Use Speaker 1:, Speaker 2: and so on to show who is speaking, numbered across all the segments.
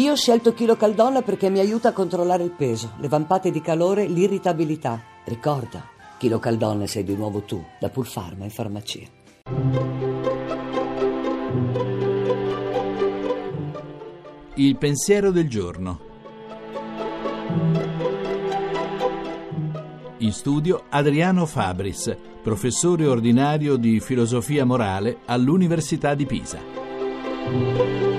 Speaker 1: Io ho scelto Chilo Caldonna perché mi aiuta a controllare il peso, le vampate di calore, l'irritabilità. Ricorda, Chilo Caldonna sei di nuovo tu, da Pulfarma in farmacia.
Speaker 2: Il pensiero del giorno. In studio Adriano Fabris, professore ordinario di filosofia morale all'Università di Pisa.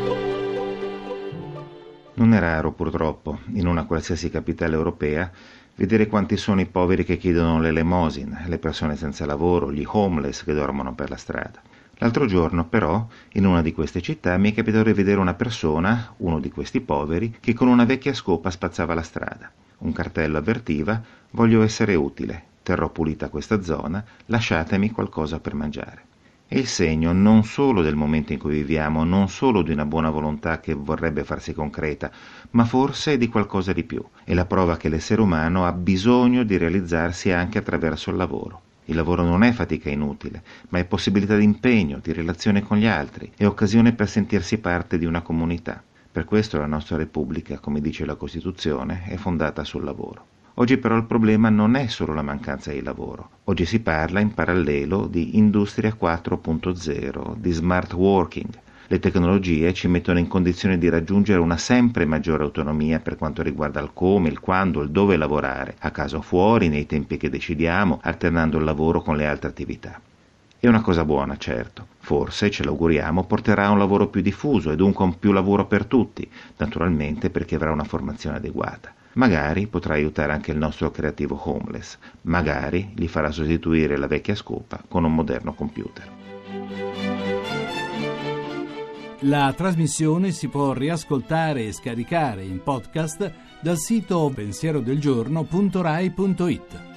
Speaker 3: Non è raro, purtroppo, in una qualsiasi capitale europea, vedere quanti sono i poveri che chiedono l'elemosina, le persone senza lavoro, gli homeless che dormono per la strada. L'altro giorno, però, in una di queste città mi è capitato di vedere una persona, uno di questi poveri, che con una vecchia scopa spazzava la strada. Un cartello avvertiva Voglio essere utile, terrò pulita questa zona, lasciatemi qualcosa per mangiare. È il segno non solo del momento in cui viviamo, non solo di una buona volontà che vorrebbe farsi concreta, ma forse di qualcosa di più. È la prova che l'essere umano ha bisogno di realizzarsi anche attraverso il lavoro. Il lavoro non è fatica inutile, ma è possibilità di impegno, di relazione con gli altri, è occasione per sentirsi parte di una comunità. Per questo la nostra Repubblica, come dice la Costituzione, è fondata sul lavoro. Oggi però il problema non è solo la mancanza di lavoro. Oggi si parla in parallelo di industria 4.0, di smart working. Le tecnologie ci mettono in condizione di raggiungere una sempre maggiore autonomia per quanto riguarda il come, il quando, il dove lavorare, a casa o fuori, nei tempi che decidiamo, alternando il lavoro con le altre attività. È una cosa buona, certo. Forse, ce l'auguriamo, porterà a un lavoro più diffuso e dunque a un più lavoro per tutti, naturalmente perché avrà una formazione adeguata. Magari potrà aiutare anche il nostro creativo homeless, magari gli farà sostituire la vecchia scopa con un moderno computer.
Speaker 2: La trasmissione si può riascoltare e scaricare in podcast dal sito pensierodelgiorno.rai.it.